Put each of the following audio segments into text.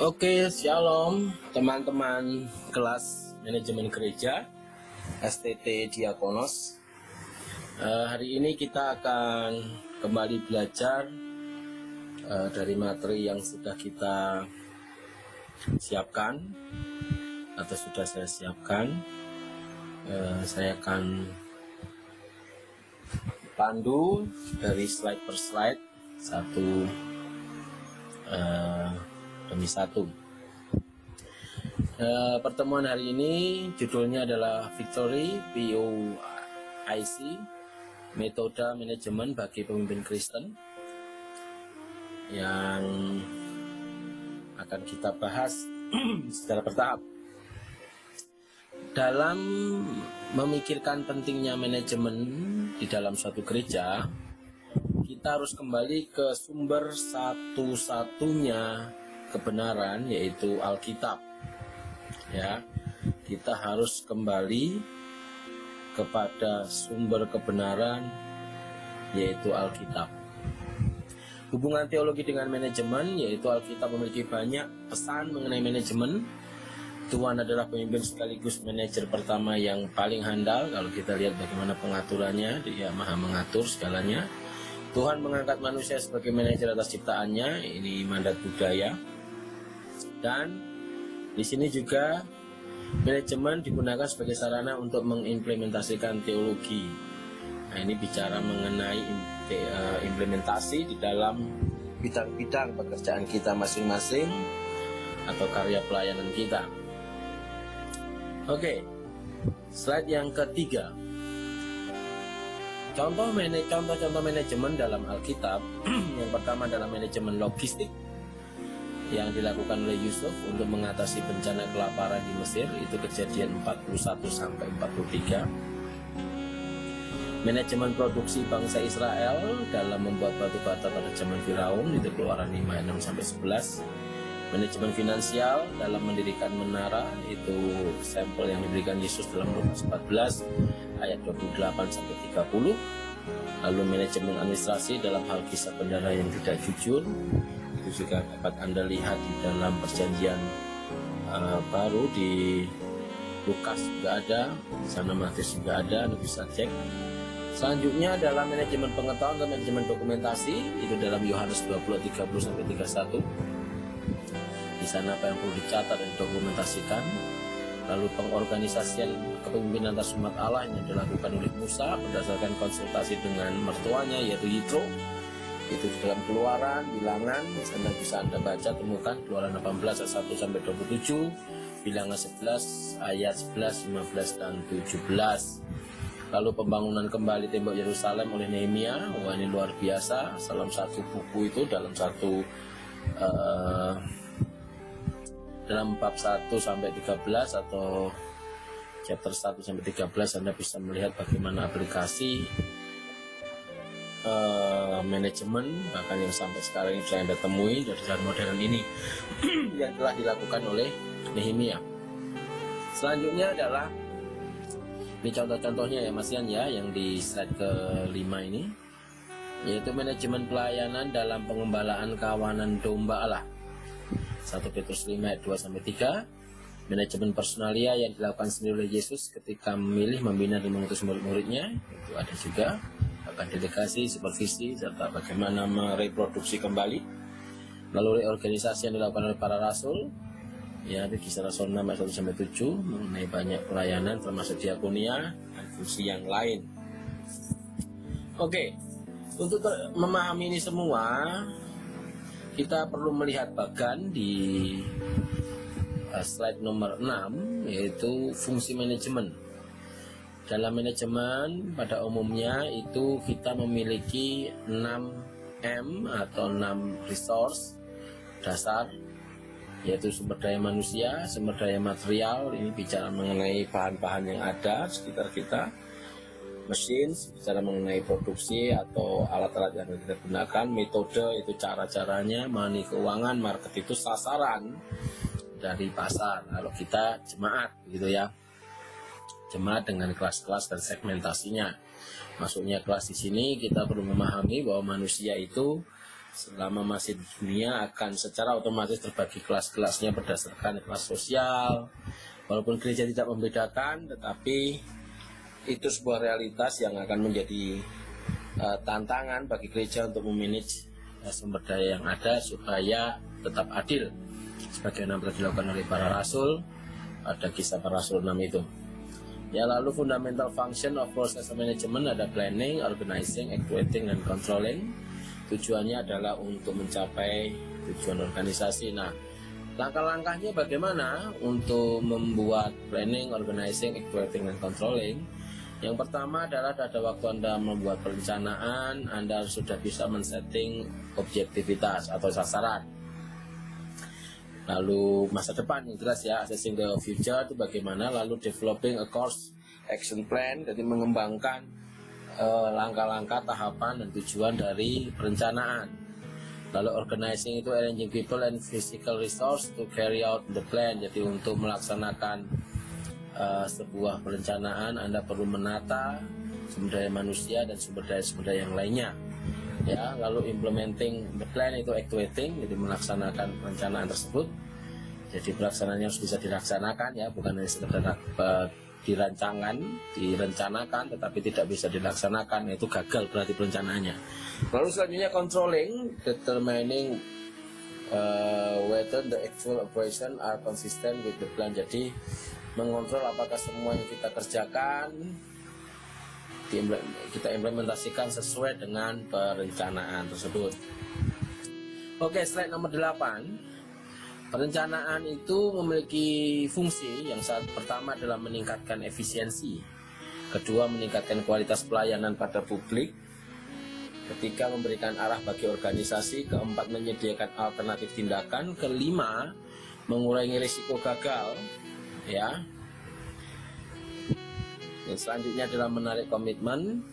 Oke, shalom teman-teman kelas manajemen gereja STT Diakonos. Eh, hari ini kita akan kembali belajar eh, dari materi yang sudah kita siapkan atau sudah saya siapkan. Eh, saya akan pandu dari slide per slide satu eh, demi satu. Eh, pertemuan hari ini judulnya adalah Victory POIC Metode Manajemen bagi Pemimpin Kristen yang akan kita bahas secara bertahap. Dalam memikirkan pentingnya manajemen di dalam suatu gereja, kita harus kembali ke sumber satu-satunya kebenaran yaitu Alkitab. Ya. Kita harus kembali kepada sumber kebenaran yaitu Alkitab. Hubungan teologi dengan manajemen yaitu Alkitab memiliki banyak pesan mengenai manajemen. Tuhan adalah pemimpin sekaligus manajer pertama yang paling handal kalau kita lihat bagaimana pengaturannya dia maha mengatur segalanya Tuhan mengangkat manusia sebagai manajer atas ciptaannya ini mandat budaya dan di sini juga manajemen digunakan sebagai sarana untuk mengimplementasikan teologi. Nah, ini bicara mengenai eh, implementasi di dalam bidang-bidang pekerjaan kita masing-masing atau karya pelayanan kita. Oke, slide yang ketiga. Contoh contoh-contoh manajemen dalam Alkitab yang pertama adalah manajemen logistik yang dilakukan oleh Yusuf untuk mengatasi bencana kelaparan di Mesir itu kejadian 41 sampai 43 manajemen produksi bangsa Israel dalam membuat batu bata pada zaman Firaun itu keluaran 5 6 sampai 11 manajemen finansial dalam mendirikan menara itu sampel yang diberikan Yesus dalam Lukas 14 ayat 28 sampai 30 lalu manajemen administrasi dalam hal kisah bendara yang tidak jujur juga dapat anda lihat di dalam perjanjian uh, baru di Lukas juga ada di sana Matius juga ada anda bisa cek. Selanjutnya adalah manajemen pengetahuan dan manajemen dokumentasi itu dalam Yohanes 20 30 sampai 31 di sana apa yang perlu dicatat dan dokumentasikan. Lalu pengorganisasian kepemimpinan atas umat Allah yang dilakukan oleh Musa berdasarkan konsultasi dengan mertuanya yaitu Yitro itu di dalam keluaran bilangan anda bisa anda baca temukan keluaran 18 ayat 1 sampai 27 bilangan 11 ayat 11 15 dan 17 lalu pembangunan kembali tembok Yerusalem oleh Nehemia. Wah ini luar biasa. Dalam satu buku itu dalam satu uh, dalam bab 1 sampai 13 atau chapter 1 sampai 13 Anda bisa melihat bagaimana aplikasi uh, manajemen bahkan yang sampai sekarang ini saya temui dari zaman modern ini yang telah dilakukan oleh Nehemia. Selanjutnya adalah ini contoh-contohnya ya Mas Yan ya yang di slide kelima ini yaitu manajemen pelayanan dalam pengembalaan kawanan domba Allah 1 Petrus 5 ayat 2 sampai 3 manajemen personalia yang dilakukan sendiri oleh Yesus ketika memilih, membina dan mengutus murid-muridnya itu ada juga akan delegasi, supervisi serta bagaimana mereproduksi kembali lalu organisasi yang dilakukan oleh para rasul ya di kisah rasul 6 ayat 1 sampai 7 mengenai banyak pelayanan termasuk diakonia dan fungsi yang lain oke untuk memahami ini semua kita perlu melihat bagan di uh, slide nomor 6 yaitu fungsi manajemen. Dalam manajemen pada umumnya itu kita memiliki 6 M atau 6 resource dasar yaitu sumber daya manusia, sumber daya material, ini bicara mengenai bahan-bahan yang ada sekitar kita, mesin bicara mengenai produksi atau alat-alat yang kita gunakan metode itu cara-caranya mengenai keuangan market itu sasaran dari pasar. Kalau kita jemaat gitu ya jemaat dengan kelas-kelas dan segmentasinya masuknya kelas di sini kita perlu memahami bahwa manusia itu selama masih di dunia akan secara otomatis terbagi kelas-kelasnya berdasarkan kelas sosial. Walaupun gereja tidak membedakan, tetapi itu sebuah realitas yang akan menjadi uh, tantangan bagi gereja untuk memanage uh, sumber daya yang ada supaya tetap adil. Sebagaimana telah dilakukan oleh para rasul, ada kisah para rasul 6 itu. Ya lalu fundamental function of process management ada planning, organizing, actuating, dan controlling. Tujuannya adalah untuk mencapai tujuan organisasi. Nah, langkah-langkahnya bagaimana untuk membuat planning, organizing, actuating, dan controlling? Yang pertama adalah pada waktu Anda membuat perencanaan, Anda sudah bisa men-setting objektivitas atau sasaran lalu masa depan yang jelas ya assessing the future itu bagaimana lalu developing a course action plan jadi mengembangkan eh, langkah-langkah tahapan dan tujuan dari perencanaan. Lalu organizing itu arranging people and physical resource to carry out the plan jadi untuk melaksanakan uh, sebuah perencanaan Anda perlu menata sumber daya manusia dan sumber daya sumber daya yang lainnya ya lalu implementing the plan itu actuating jadi melaksanakan perencanaan tersebut. Jadi pelaksanaannya harus bisa dilaksanakan ya bukan hanya sekedar uh, dirancangan direncanakan tetapi tidak bisa dilaksanakan itu gagal berarti perencanaannya. Lalu selanjutnya controlling determining uh, whether the actual operation are consistent with the plan. Jadi mengontrol apakah semua yang kita kerjakan kita implementasikan sesuai dengan perencanaan tersebut. Oke, slide nomor 8. Perencanaan itu memiliki fungsi yang saat pertama adalah meningkatkan efisiensi. Kedua, meningkatkan kualitas pelayanan pada publik. Ketiga, memberikan arah bagi organisasi. Keempat, menyediakan alternatif tindakan. Kelima, mengurangi risiko gagal. Ya, yang selanjutnya adalah menarik komitmen,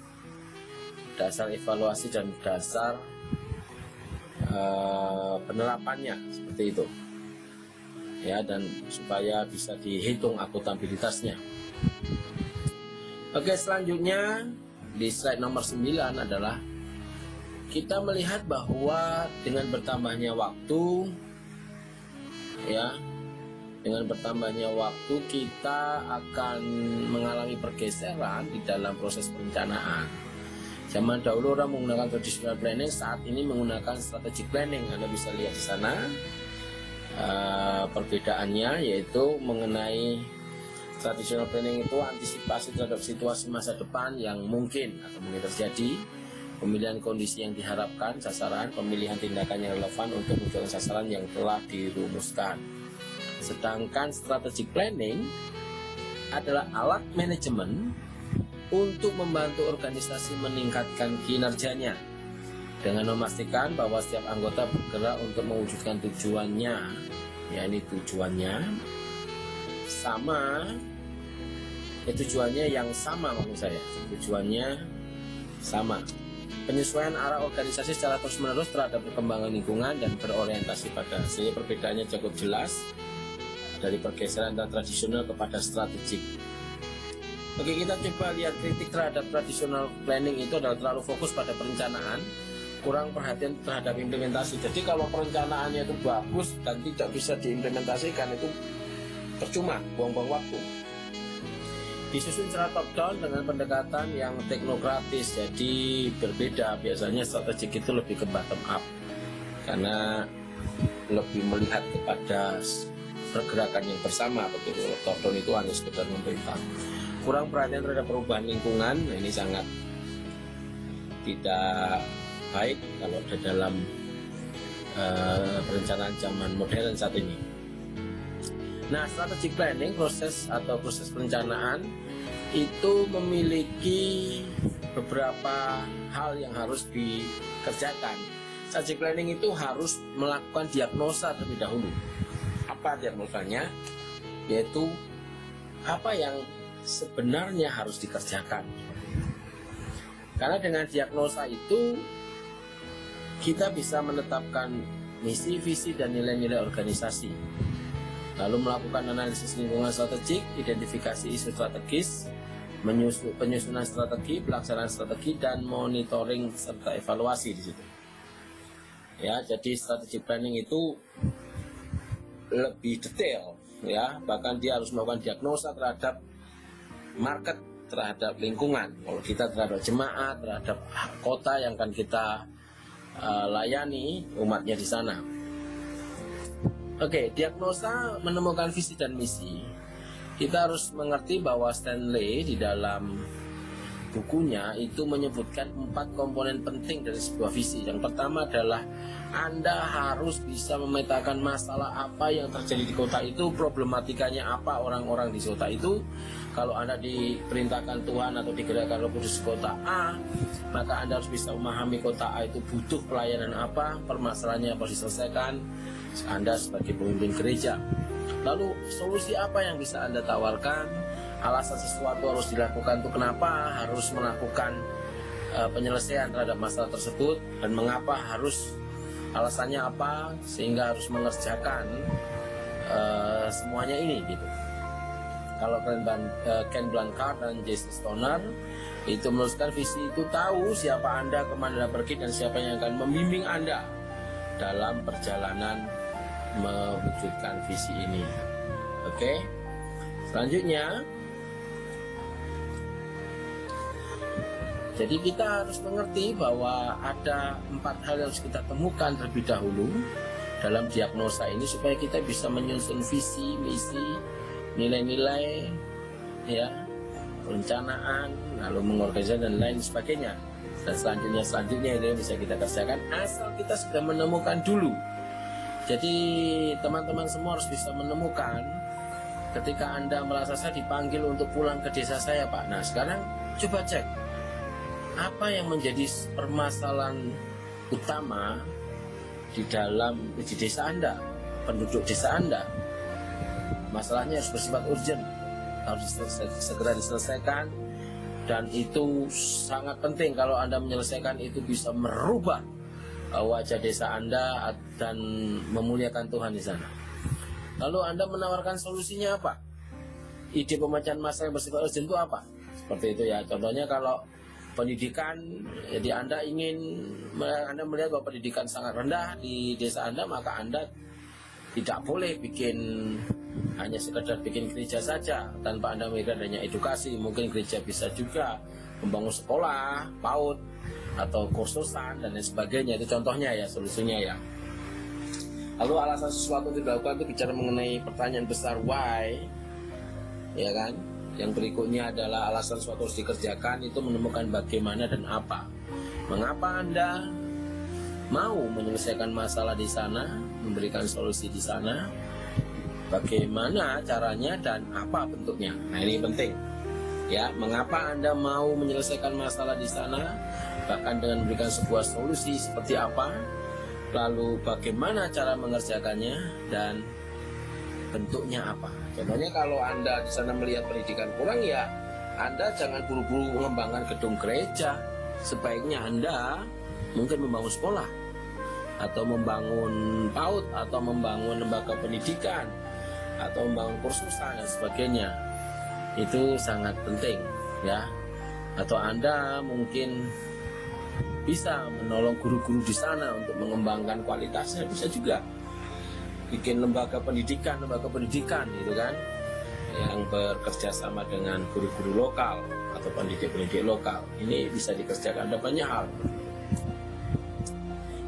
dasar evaluasi dan dasar uh, penerapannya seperti itu. Ya dan supaya bisa dihitung akuntabilitasnya. Oke, selanjutnya di slide nomor 9 adalah kita melihat bahwa dengan bertambahnya waktu ya dengan bertambahnya waktu kita akan mengalami pergeseran di dalam proses perencanaan. Zaman dahulu orang menggunakan traditional planning, saat ini menggunakan strategic planning. Anda bisa lihat di sana uh, perbedaannya yaitu mengenai traditional planning itu antisipasi terhadap situasi masa depan yang mungkin atau mungkin terjadi pemilihan kondisi yang diharapkan, sasaran, pemilihan tindakan yang relevan untuk mencapai sasaran yang telah dirumuskan. Sedangkan strategic planning adalah alat manajemen untuk membantu organisasi meningkatkan kinerjanya. Dengan memastikan bahwa setiap anggota bergerak untuk mewujudkan tujuannya ya tujuannya sama ya tujuannya yang sama maksud saya. Tujuannya sama. Penyesuaian arah organisasi secara terus menerus terhadap perkembangan lingkungan dan berorientasi pada hasilnya perbedaannya cukup jelas dari pergeseran dan tradisional kepada strategik. Oke kita coba lihat kritik terhadap tradisional planning itu adalah terlalu fokus pada perencanaan, kurang perhatian terhadap implementasi. Jadi kalau perencanaannya itu bagus dan tidak bisa diimplementasikan itu percuma, buang-buang waktu. Disusun secara top down dengan pendekatan yang teknokratis, jadi berbeda. Biasanya strategik itu lebih ke bottom up, karena lebih melihat kepada pergerakan yang bersama begitu. Top itu hanya sekedar memerintah. Kurang perhatian terhadap perubahan lingkungan nah ini sangat tidak baik kalau ada dalam uh, perencanaan zaman modern saat ini. Nah strategic planning proses atau proses perencanaan itu memiliki beberapa hal yang harus dikerjakan. Strategic planning itu harus melakukan diagnosa terlebih dahulu apa diagnosanya yaitu apa yang sebenarnya harus dikerjakan. Karena dengan diagnosa itu kita bisa menetapkan misi, visi, dan nilai-nilai organisasi. Lalu melakukan analisis lingkungan strategik, identifikasi isu strategis, penyusunan strategi, pelaksanaan strategi, dan monitoring serta evaluasi di situ. Ya, jadi strategi planning itu lebih detail ya, bahkan dia harus melakukan diagnosa terhadap market terhadap lingkungan. Kalau kita terhadap jemaat, terhadap kota yang akan kita uh, layani umatnya di sana. Oke, diagnosa menemukan visi dan misi. Kita harus mengerti bahwa Stanley di dalam bukunya itu menyebutkan empat komponen penting dari sebuah visi. Yang pertama adalah Anda harus bisa memetakan masalah apa yang terjadi di kota itu, problematikanya apa orang-orang di kota itu. Kalau Anda diperintahkan Tuhan atau digerakkan Roh Kudus kota A, maka Anda harus bisa memahami kota A itu butuh pelayanan apa, permasalahannya harus diselesaikan. Anda sebagai pemimpin gereja. Lalu solusi apa yang bisa Anda tawarkan? Alasan sesuatu harus dilakukan itu kenapa harus melakukan uh, penyelesaian terhadap masalah tersebut dan mengapa harus alasannya apa sehingga harus mengerjakan uh, semuanya ini gitu. Kalau Ken, uh, Ken Blanchard dan Jason Stoner itu menuliskan visi itu tahu siapa Anda, ke mana Anda pergi dan siapa yang akan membimbing Anda dalam perjalanan mewujudkan visi ini. Oke. Selanjutnya Jadi kita harus mengerti bahwa ada empat hal yang harus kita temukan terlebih dahulu dalam diagnosa ini supaya kita bisa menyusun visi, misi, nilai-nilai, ya, perencanaan, lalu mengorganisasi dan lain sebagainya. Dan selanjutnya selanjutnya itu bisa kita kerjakan asal kita sudah menemukan dulu. Jadi teman-teman semua harus bisa menemukan ketika Anda merasa saya dipanggil untuk pulang ke desa saya Pak. Nah sekarang coba cek apa yang menjadi permasalahan utama di dalam di desa Anda, penduduk desa Anda. Masalahnya harus bersifat urgent, harus segera diselesaikan dan itu sangat penting kalau Anda menyelesaikan itu bisa merubah uh, wajah desa Anda dan memuliakan Tuhan di sana. Lalu Anda menawarkan solusinya apa? Ide pemecahan masalah yang bersifat urgent itu apa? Seperti itu ya. Contohnya kalau pendidikan jadi Anda ingin Anda melihat bahwa pendidikan sangat rendah di desa Anda maka Anda tidak boleh bikin hanya sekedar bikin gereja saja tanpa Anda memberikan adanya edukasi. Mungkin gereja bisa juga membangun sekolah PAUD atau kursusan dan lain sebagainya. Itu contohnya ya solusinya ya. Lalu alasan sesuatu tidak dilakukan itu bicara mengenai pertanyaan besar why? Ya kan yang berikutnya adalah alasan suatu harus dikerjakan itu menemukan bagaimana dan apa. Mengapa Anda mau menyelesaikan masalah di sana, memberikan solusi di sana, bagaimana caranya dan apa bentuknya. Nah ini penting. Ya, mengapa Anda mau menyelesaikan masalah di sana, bahkan dengan memberikan sebuah solusi seperti apa, lalu bagaimana cara mengerjakannya dan bentuknya apa. Contohnya kalau Anda di sana melihat pendidikan kurang ya Anda jangan buru-buru mengembangkan gedung gereja. Sebaiknya Anda mungkin membangun sekolah atau membangun PAUD atau membangun lembaga pendidikan atau membangun kursusan dan sebagainya. Itu sangat penting ya. Atau Anda mungkin bisa menolong guru-guru di sana untuk mengembangkan kualitasnya bisa juga bikin lembaga pendidikan lembaga pendidikan gitu kan? Yang bekerja sama dengan guru-guru lokal atau pendidik-pendidik lokal. Ini bisa dikerjakan ada banyak hal.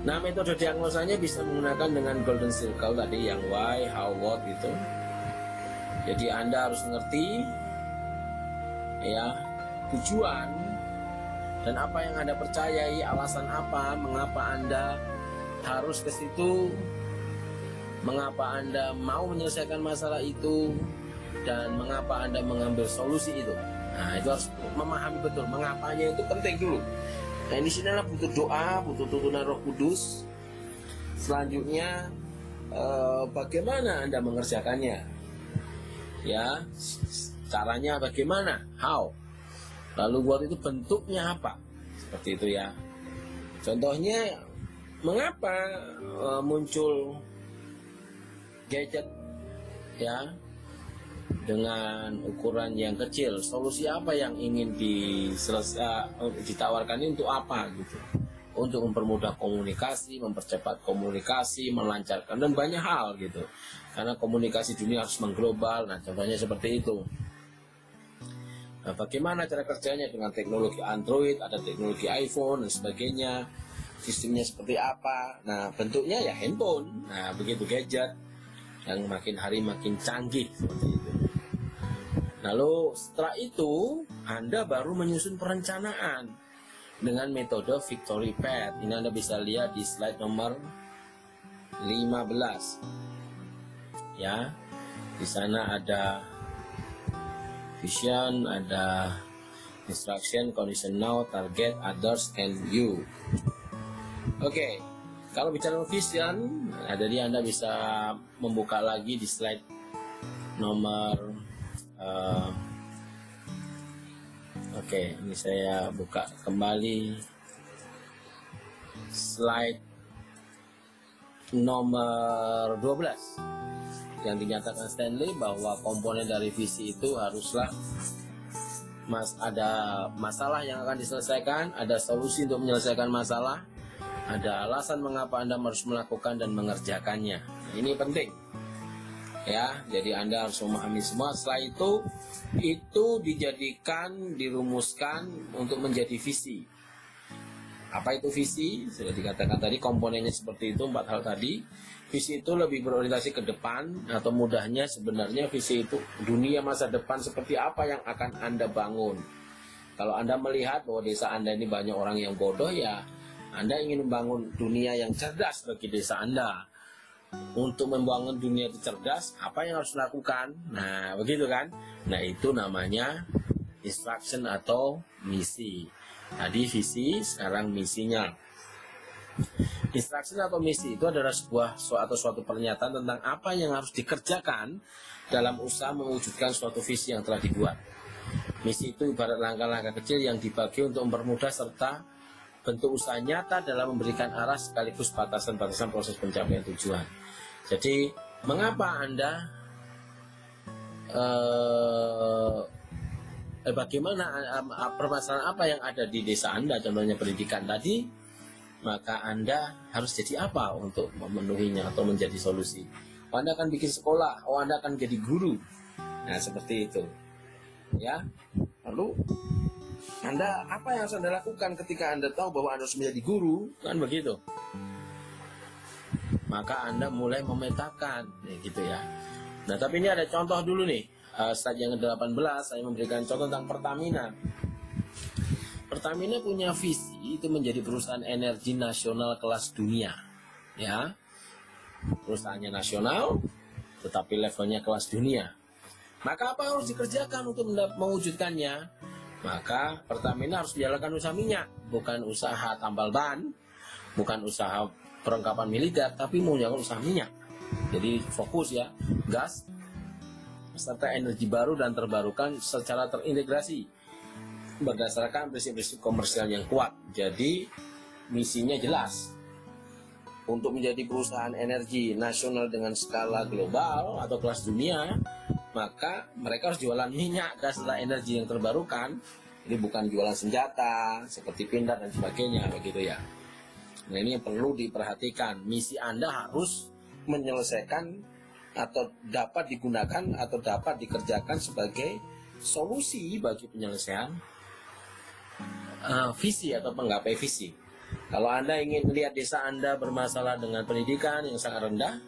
Nah metode diagnosanya bisa menggunakan dengan golden circle tadi yang why, how, what gitu. Jadi anda harus ngerti ya tujuan dan apa yang anda percayai alasan apa mengapa anda harus ke situ mengapa Anda mau menyelesaikan masalah itu dan mengapa Anda mengambil solusi itu. Nah, itu harus memahami betul mengapanya itu penting dulu. Nah, di sinilah butuh doa, butuh tuntunan Roh Kudus. Selanjutnya eh, bagaimana Anda mengerjakannya? Ya, caranya bagaimana? How? Lalu buat itu bentuknya apa? Seperti itu ya. Contohnya mengapa uh, muncul gadget ya dengan ukuran yang kecil solusi apa yang ingin diselesaikan ditawarkan ini untuk apa gitu untuk mempermudah komunikasi, mempercepat komunikasi, melancarkan dan banyak hal gitu. Karena komunikasi dunia harus mengglobal, nah contohnya seperti itu. Nah, bagaimana cara kerjanya dengan teknologi Android, ada teknologi iPhone dan sebagainya, sistemnya seperti apa? Nah, bentuknya ya handphone. Nah, begitu gadget yang makin hari makin canggih seperti itu. Lalu setelah itu Anda baru menyusun perencanaan dengan metode Victory Path. Ini Anda bisa lihat di slide nomor 15. Ya. Di sana ada vision, ada instruction, condition now, target, others, and you. Oke, okay. Kalau bicara vision, nah jadi Anda bisa membuka lagi di slide nomor uh, oke okay, ini saya buka kembali. Slide nomor 12 yang dinyatakan Stanley bahwa komponen dari visi itu haruslah mas ada masalah yang akan diselesaikan, ada solusi untuk menyelesaikan masalah, ada alasan mengapa Anda harus melakukan dan mengerjakannya. Ini penting. Ya jadi anda harus memahami semua. Setelah itu itu dijadikan dirumuskan untuk menjadi visi. Apa itu visi? Sudah dikatakan tadi komponennya seperti itu empat hal tadi. Visi itu lebih berorientasi ke depan atau mudahnya sebenarnya visi itu dunia masa depan seperti apa yang akan anda bangun. Kalau anda melihat bahwa desa anda ini banyak orang yang bodoh ya anda ingin membangun dunia yang cerdas bagi desa anda untuk membangun dunia itu cerdas, apa yang harus dilakukan? Nah, begitu kan? Nah, itu namanya instruction atau misi. Tadi visi, sekarang misinya. Instruction atau misi itu adalah sebuah atau suatu pernyataan tentang apa yang harus dikerjakan dalam usaha mewujudkan suatu visi yang telah dibuat. Misi itu ibarat langkah-langkah kecil yang dibagi untuk mempermudah serta bentuk usaha nyata dalam memberikan arah sekaligus batasan-batasan proses pencapaian tujuan. Jadi mengapa Anda eh, eh, bagaimana eh, permasalahan apa yang ada di desa Anda contohnya pendidikan tadi maka Anda harus jadi apa untuk memenuhinya atau menjadi solusi. Oh, anda akan bikin sekolah, oh Anda akan jadi guru. Nah, seperti itu. Ya. Lalu anda apa yang harus Anda lakukan ketika Anda tahu bahwa Anda harus menjadi guru? Kan begitu. Maka Anda mulai memetakan ya gitu ya. Nah, tapi ini ada contoh dulu nih. Uh, slide yang ke-18 saya memberikan contoh tentang Pertamina. Pertamina punya visi itu menjadi perusahaan energi nasional kelas dunia. Ya. Perusahaannya nasional tetapi levelnya kelas dunia. Maka apa harus dikerjakan untuk mewujudkannya? Maka Pertamina harus menjalankan usaha minyak, bukan usaha tambal ban, bukan usaha perlengkapan militer, tapi mau menjalankan usaha minyak. Jadi fokus ya, gas serta energi baru dan terbarukan secara terintegrasi berdasarkan prinsip-prinsip komersial yang kuat. Jadi misinya jelas untuk menjadi perusahaan energi nasional dengan skala global atau kelas dunia maka mereka harus jualan minyak, dan energi yang terbarukan. Ini bukan jualan senjata, seperti pindad dan sebagainya, begitu ya. Nah ini yang perlu diperhatikan. Misi Anda harus menyelesaikan atau dapat digunakan atau dapat dikerjakan sebagai solusi bagi penyelesaian uh, visi atau penggapai visi. Kalau Anda ingin melihat desa Anda bermasalah dengan pendidikan yang sangat rendah,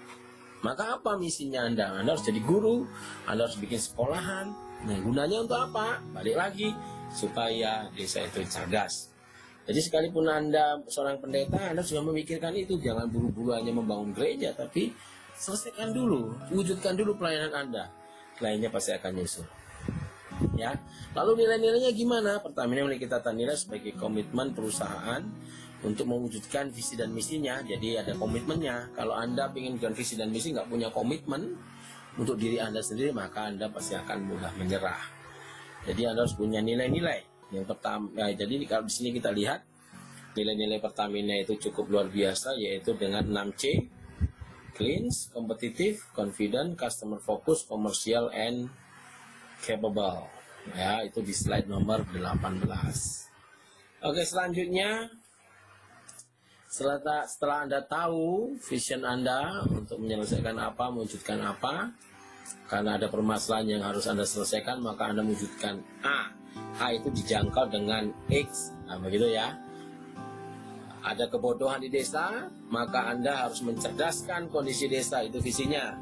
maka apa misinya Anda? Anda harus jadi guru, Anda harus bikin sekolahan. Nah, gunanya untuk apa? Balik lagi, supaya desa itu cerdas. Jadi sekalipun Anda seorang pendeta, Anda sudah memikirkan itu. Jangan buru-buru hanya membangun gereja, tapi selesaikan dulu, wujudkan dulu pelayanan Anda. Lainnya pasti akan nyusul. Ya. Lalu nilai-nilainya gimana? Pertamina memiliki tata nilai sebagai komitmen perusahaan untuk mewujudkan visi dan misinya. Jadi ada komitmennya. Kalau Anda ingin visi dan misi nggak punya komitmen untuk diri Anda sendiri, maka Anda pasti akan mudah menyerah. Jadi Anda harus punya nilai-nilai. Yang pertama, ya, jadi kalau di sini kita lihat nilai-nilai Pertamina itu cukup luar biasa, yaitu dengan 6C, clean, kompetitif, confident, customer focus, commercial, and capable. Ya, itu di slide nomor 18. Oke, selanjutnya Setelah, setelah Anda tahu vision Anda untuk menyelesaikan apa, mewujudkan apa, karena ada permasalahan yang harus Anda selesaikan, maka Anda mewujudkan A. A itu dijangkau dengan X, nah, begitu ya. Ada kebodohan di desa, maka Anda harus mencerdaskan kondisi desa, itu visinya.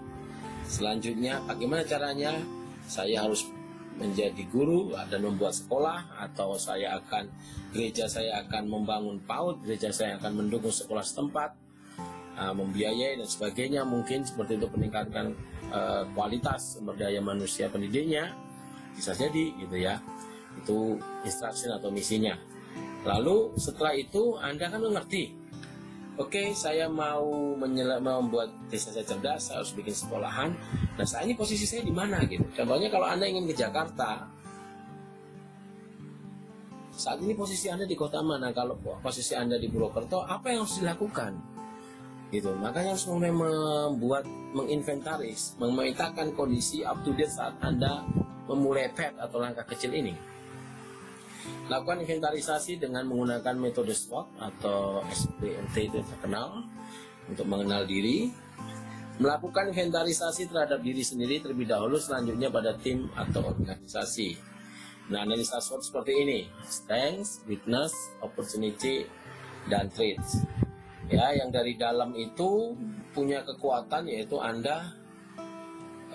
Selanjutnya, bagaimana caranya? Saya harus menjadi guru dan membuat sekolah atau saya akan gereja saya akan membangun PAUD, gereja saya akan mendukung sekolah setempat, uh, membiayai dan sebagainya. Mungkin seperti itu peningkatan uh, kualitas sumber daya manusia pendidiknya bisa jadi gitu ya. Itu instruction atau misinya. Lalu setelah itu anda kan mengerti Oke, saya mau membuat desa saya cerdas, saya harus bikin sekolahan. Nah, saya ini posisi saya di mana gitu. Contohnya kalau Anda ingin ke Jakarta, saat ini posisi Anda di kota mana? Kalau posisi Anda di Purwokerto, apa yang harus dilakukan? Gitu. Makanya harus mulai membuat menginventaris, memetakan kondisi up to date saat Anda memulai pet atau langkah kecil ini. Lakukan inventarisasi dengan menggunakan metode SWOT atau SPMT itu terkenal untuk mengenal diri. Melakukan inventarisasi terhadap diri sendiri terlebih dahulu, selanjutnya pada tim atau organisasi. Nah, analisa SWOT seperti ini: strengths, weakness, opportunity, dan traits. Ya, yang dari dalam itu punya kekuatan yaitu Anda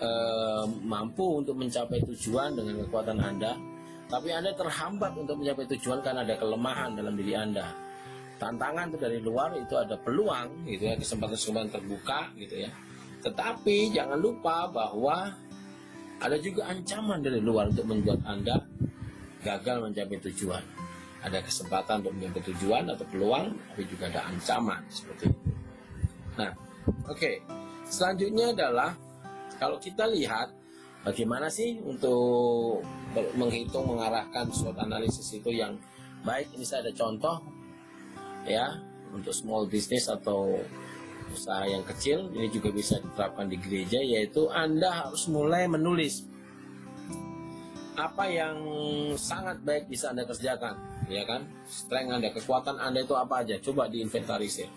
eh, mampu untuk mencapai tujuan dengan kekuatan Anda tapi Anda terhambat untuk mencapai tujuan karena ada kelemahan dalam diri Anda. Tantangan itu dari luar itu ada peluang gitu ya, kesempatan-kesempatan terbuka gitu ya. Tetapi jangan lupa bahwa ada juga ancaman dari luar untuk membuat Anda gagal mencapai tujuan. Ada kesempatan untuk mencapai tujuan atau peluang, tapi juga ada ancaman seperti itu. Nah, oke. Okay. Selanjutnya adalah kalau kita lihat bagaimana sih untuk menghitung mengarahkan SWOT analisis itu yang baik. Ini saya ada contoh ya untuk small business atau usaha yang kecil ini juga bisa diterapkan di gereja yaitu Anda harus mulai menulis apa yang sangat baik bisa Anda kerjakan ya kan? Strength Anda kekuatan Anda itu apa aja? Coba diinventarisir.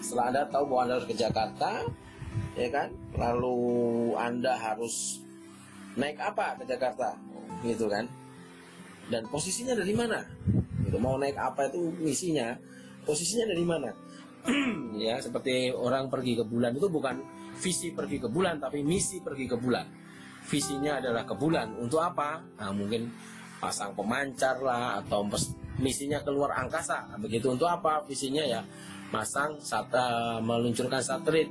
Setelah Anda tahu bahwa Anda harus ke Jakarta ya kan? Lalu Anda harus naik apa ke Jakarta gitu kan. Dan posisinya dari mana? Gitu mau naik apa itu misinya? Posisinya dari mana? Ya seperti orang pergi ke bulan itu bukan visi pergi ke bulan tapi misi pergi ke bulan. Visinya adalah ke bulan. Untuk apa? Nah, mungkin pasang pemancar lah atau misinya keluar angkasa. Begitu untuk apa? Visinya ya masang sata meluncurkan satelit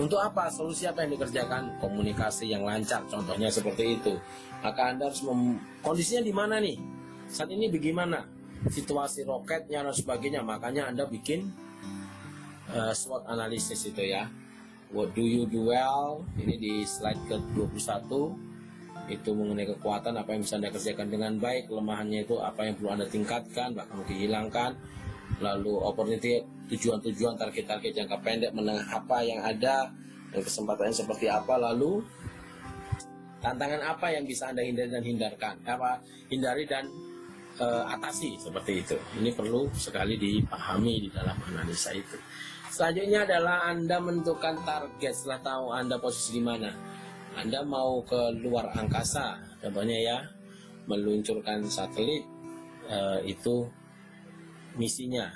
untuk apa? Solusi apa yang dikerjakan? Komunikasi yang lancar, contohnya seperti itu. Maka Anda harus mem... kondisinya di mana nih? Saat ini bagaimana? Situasi roketnya dan sebagainya. Makanya Anda bikin uh, SWOT analisis itu ya. What do you do well? Ini di slide ke-21 itu mengenai kekuatan apa yang bisa Anda kerjakan dengan baik, kelemahannya itu apa yang perlu Anda tingkatkan, bahkan mungkin hilangkan, lalu opportunity tujuan-tujuan target-target jangka pendek menengah apa yang ada dan kesempatannya seperti apa. Lalu tantangan apa yang bisa anda hindari dan hindarkan apa hindari dan e, atasi seperti itu. Ini perlu sekali dipahami di dalam analisa itu. Selanjutnya adalah anda menentukan target. Setelah tahu anda posisi di mana anda mau ke luar angkasa. Contohnya ya meluncurkan satelit e, itu misinya.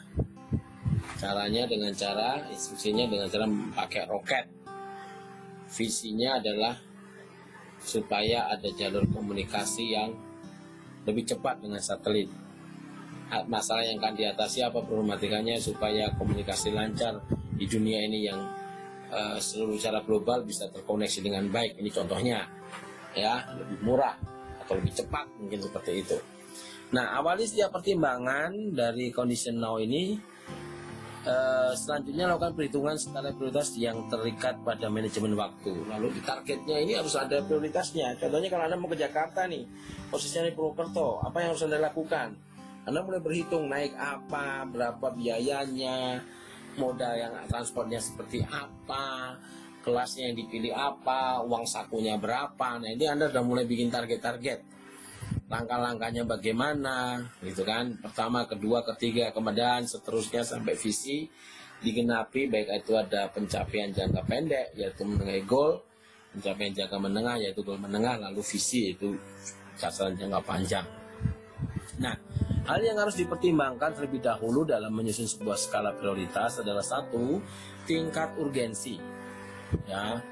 Caranya dengan cara instruksinya dengan cara pakai roket. Visinya adalah supaya ada jalur komunikasi yang lebih cepat dengan satelit. Masalah yang akan diatasi apa problematikanya supaya komunikasi lancar di dunia ini yang uh, seluruh secara global bisa terkoneksi dengan baik? Ini contohnya ya lebih murah atau lebih cepat mungkin seperti itu Nah, awali setiap pertimbangan dari condition now ini uh, selanjutnya lakukan perhitungan skala prioritas yang terikat pada manajemen waktu. Lalu di targetnya ini harus ada prioritasnya. Contohnya kalau Anda mau ke Jakarta nih, posisinya di Purwokerto, apa yang harus Anda lakukan? Anda mulai berhitung naik apa, berapa biayanya, moda yang transportnya seperti apa, kelasnya yang dipilih apa, uang sakunya berapa. Nah, ini Anda sudah mulai bikin target-target langkah-langkahnya bagaimana gitu kan? Pertama kedua ketiga kemudian seterusnya sampai visi digenapi baik itu ada pencapaian jangka pendek yaitu mengenai goal pencapaian jangka menengah yaitu goal menengah lalu visi itu sasaran jangka panjang. Nah hal yang harus dipertimbangkan terlebih dahulu dalam menyusun sebuah skala prioritas adalah satu tingkat urgensi. Ya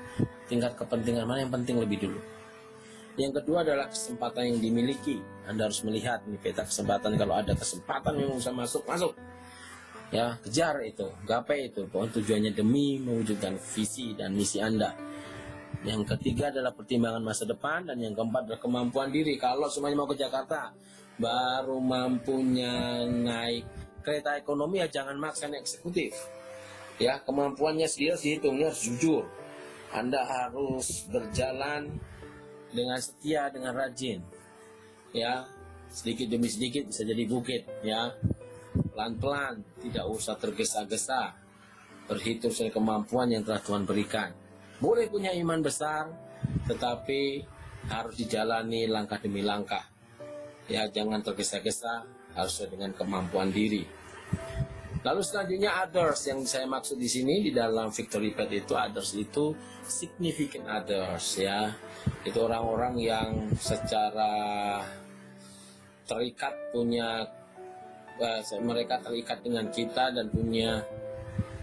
tingkat kepentingan mana yang penting lebih dulu yang kedua adalah kesempatan yang dimiliki. Anda harus melihat nih peta kesempatan kalau ada kesempatan yang bisa masuk, masuk. Ya, kejar itu, gapai itu. Pokoknya tujuannya demi mewujudkan visi dan misi Anda. Yang ketiga adalah pertimbangan masa depan dan yang keempat adalah kemampuan diri. Kalau semuanya mau ke Jakarta, baru mampunya naik kereta ekonomi ya jangan maksa eksekutif. Ya, kemampuannya sendiri dihitungnya harus jujur. Anda harus berjalan dengan setia dengan rajin. Ya sedikit demi sedikit bisa jadi bukit ya. Pelan-pelan tidak usah tergesa-gesa. Berhitung sesuai kemampuan yang telah Tuhan berikan. Boleh punya iman besar tetapi harus dijalani langkah demi langkah. Ya jangan tergesa-gesa harus dengan kemampuan diri Lalu selanjutnya others yang saya maksud di sini di dalam victory path itu others itu significant others ya. Itu orang-orang yang secara terikat punya uh, mereka terikat dengan kita dan punya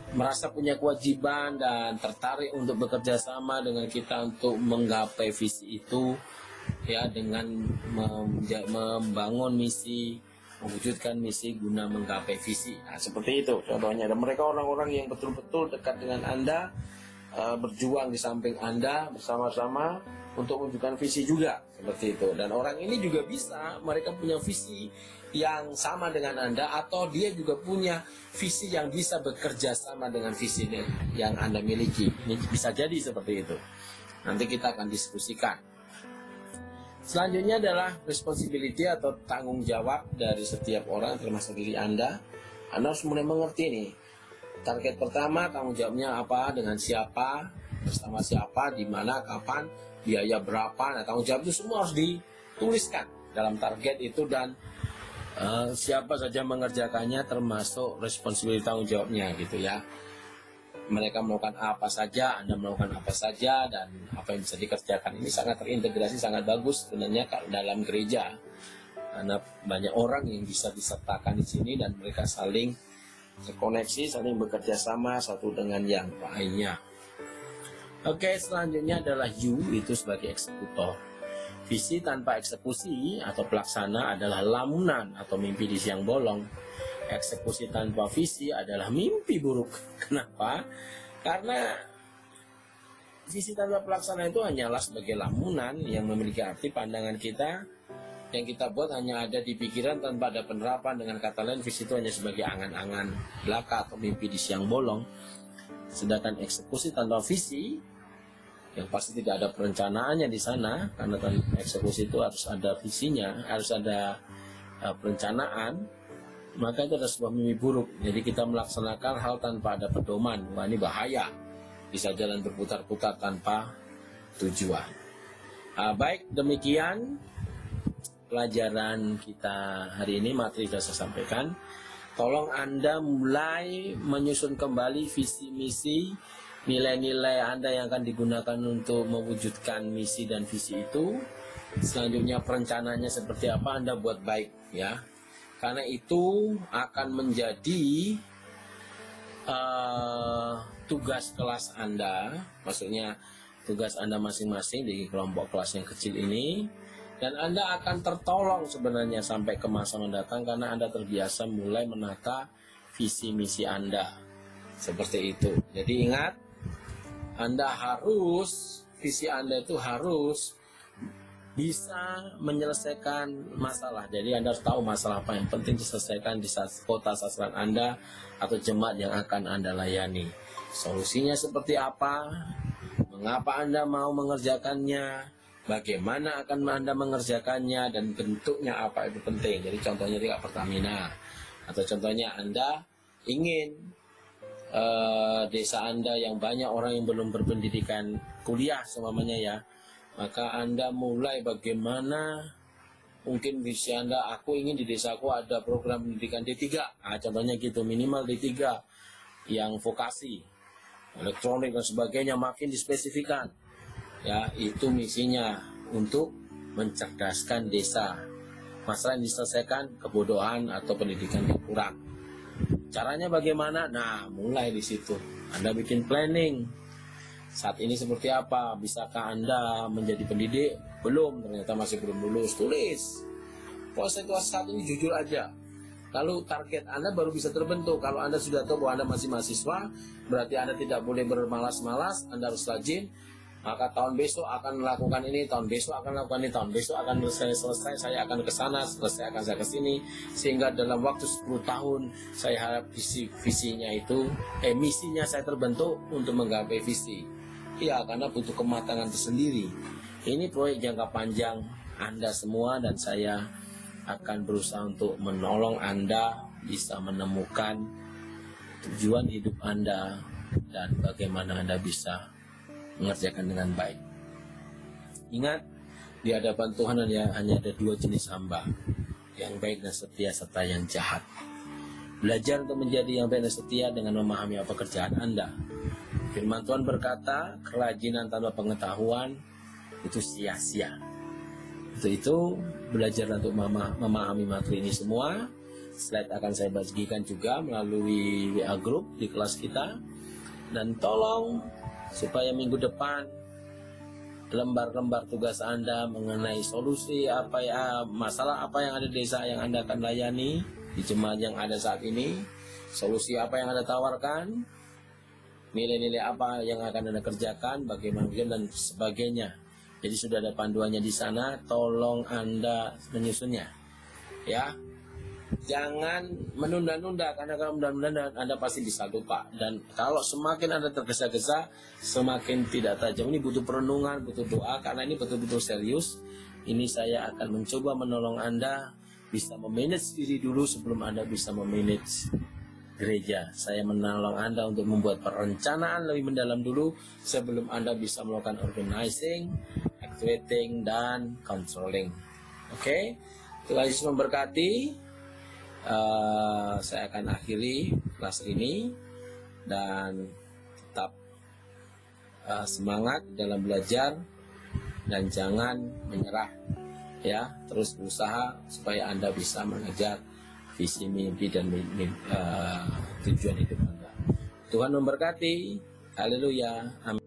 merasa punya kewajiban dan tertarik untuk bekerja sama dengan kita untuk menggapai visi itu ya dengan membangun misi mewujudkan misi guna menggapai visi. Nah, seperti itu contohnya. Dan mereka orang-orang yang betul-betul dekat dengan Anda, uh, berjuang di samping Anda bersama-sama untuk mewujudkan visi juga seperti itu. Dan orang ini juga bisa mereka punya visi yang sama dengan Anda atau dia juga punya visi yang bisa bekerja sama dengan visi yang Anda miliki. Ini bisa jadi seperti itu. Nanti kita akan diskusikan. Selanjutnya adalah responsibility atau tanggung jawab dari setiap orang termasuk diri Anda. Anda harus mulai mengerti nih. Target pertama tanggung jawabnya apa, dengan siapa, bersama siapa, di mana, kapan, biaya berapa. Nah, tanggung jawab itu semua harus dituliskan dalam target itu dan uh, siapa saja mengerjakannya termasuk responsibility tanggung jawabnya gitu ya mereka melakukan apa saja, Anda melakukan apa saja, dan apa yang bisa dikerjakan. Ini sangat terintegrasi, sangat bagus sebenarnya dalam gereja. Karena banyak orang yang bisa disertakan di sini dan mereka saling terkoneksi, saling bekerja sama satu dengan yang lainnya. Oke, selanjutnya adalah you itu sebagai eksekutor. Visi tanpa eksekusi atau pelaksana adalah lamunan atau mimpi di siang bolong eksekusi tanpa visi adalah mimpi buruk. Kenapa? Karena visi tanpa pelaksana itu hanyalah sebagai lamunan yang memiliki arti pandangan kita. Yang kita buat hanya ada di pikiran tanpa ada penerapan. Dengan kata lain visi itu hanya sebagai angan-angan belaka atau mimpi di siang bolong. Sedangkan eksekusi tanpa visi yang pasti tidak ada perencanaannya di sana. Karena eksekusi itu harus ada visinya harus ada uh, perencanaan maka itu adalah sebuah mimpi buruk. Jadi kita melaksanakan hal tanpa ada pedoman. Wah ini bahaya. Bisa jalan berputar-putar tanpa tujuan. Nah, baik demikian pelajaran kita hari ini materi sudah saya sampaikan. Tolong Anda mulai menyusun kembali visi misi nilai-nilai Anda yang akan digunakan untuk mewujudkan misi dan visi itu. Selanjutnya perencanaannya seperti apa Anda buat baik ya. Karena itu akan menjadi uh, tugas kelas Anda, maksudnya tugas Anda masing-masing di kelompok kelas yang kecil ini dan Anda akan tertolong sebenarnya sampai ke masa mendatang karena Anda terbiasa mulai menata visi misi Anda. Seperti itu. Jadi ingat Anda harus visi Anda itu harus bisa menyelesaikan masalah. Jadi Anda harus tahu masalah apa yang penting diselesaikan di kota sasaran Anda atau jemaat yang akan Anda layani. Solusinya seperti apa? Mengapa Anda mau mengerjakannya? Bagaimana akan Anda mengerjakannya dan bentuknya apa itu penting. Jadi contohnya di Pertamina atau contohnya Anda ingin uh, desa Anda yang banyak orang yang belum berpendidikan kuliah semuanya ya maka Anda mulai bagaimana? Mungkin visi anda aku ingin di desaku ada program pendidikan D3 nah, contohnya gitu minimal D3 yang vokasi elektronik dan sebagainya makin dispesifikan. Ya itu misinya untuk mencerdaskan desa. Masalah yang diselesaikan kebodohan atau pendidikan yang kurang. Caranya bagaimana? Nah mulai di situ. Anda bikin planning saat ini seperti apa bisakah anda menjadi pendidik belum ternyata masih belum lulus tulis proses saat ini jujur aja Lalu target Anda baru bisa terbentuk. Kalau Anda sudah tahu bahwa Anda masih mahasiswa, berarti Anda tidak boleh bermalas-malas, Anda harus rajin. Maka tahun besok akan melakukan ini, tahun besok akan melakukan ini, tahun besok akan selesai, selesai saya akan ke sana, selesai akan saya ke sini. Sehingga dalam waktu 10 tahun, saya harap visi visinya itu, emisinya saya terbentuk untuk menggapai visi. Ya, karena butuh kematangan tersendiri. Ini proyek jangka panjang Anda semua dan saya akan berusaha untuk menolong Anda bisa menemukan tujuan hidup Anda dan bagaimana Anda bisa mengerjakan dengan baik. Ingat, di hadapan Tuhan hanya, hanya ada dua jenis hamba, yang baik dan setia serta yang jahat. Belajar untuk menjadi yang baik dan setia dengan memahami apa kerjaan Anda. Firman Tuhan berkata, kerajinan tanpa pengetahuan itu sia-sia. Itu itu belajar untuk memahami materi ini semua. Slide akan saya bagikan juga melalui WA group di kelas kita. Dan tolong supaya minggu depan lembar-lembar tugas Anda mengenai solusi apa ya masalah apa yang ada di desa yang Anda akan layani di jemaat yang ada saat ini, solusi apa yang Anda tawarkan, nilai-nilai apa yang akan Anda kerjakan, bagaimana dan sebagainya jadi sudah ada panduannya di sana, tolong Anda menyusunnya. Ya. Jangan menunda-nunda karena kalau menunda-nunda Anda pasti bisa lupa dan kalau semakin Anda tergesa-gesa semakin tidak tajam. Ini butuh perenungan, butuh doa karena ini betul-betul serius. Ini saya akan mencoba menolong Anda bisa memanage diri dulu sebelum Anda bisa memanage gereja. Saya menolong Anda untuk membuat perencanaan lebih mendalam dulu sebelum Anda bisa melakukan organizing, activating, dan controlling. Oke, okay? Tuhan Yesus memberkati. Uh, saya akan akhiri kelas ini dan tetap uh, semangat dalam belajar dan jangan menyerah ya terus berusaha supaya anda bisa mengejar visi mimpi dan mimpi, uh, tujuan hidup anda. Tuhan memberkati. Haleluya. Amin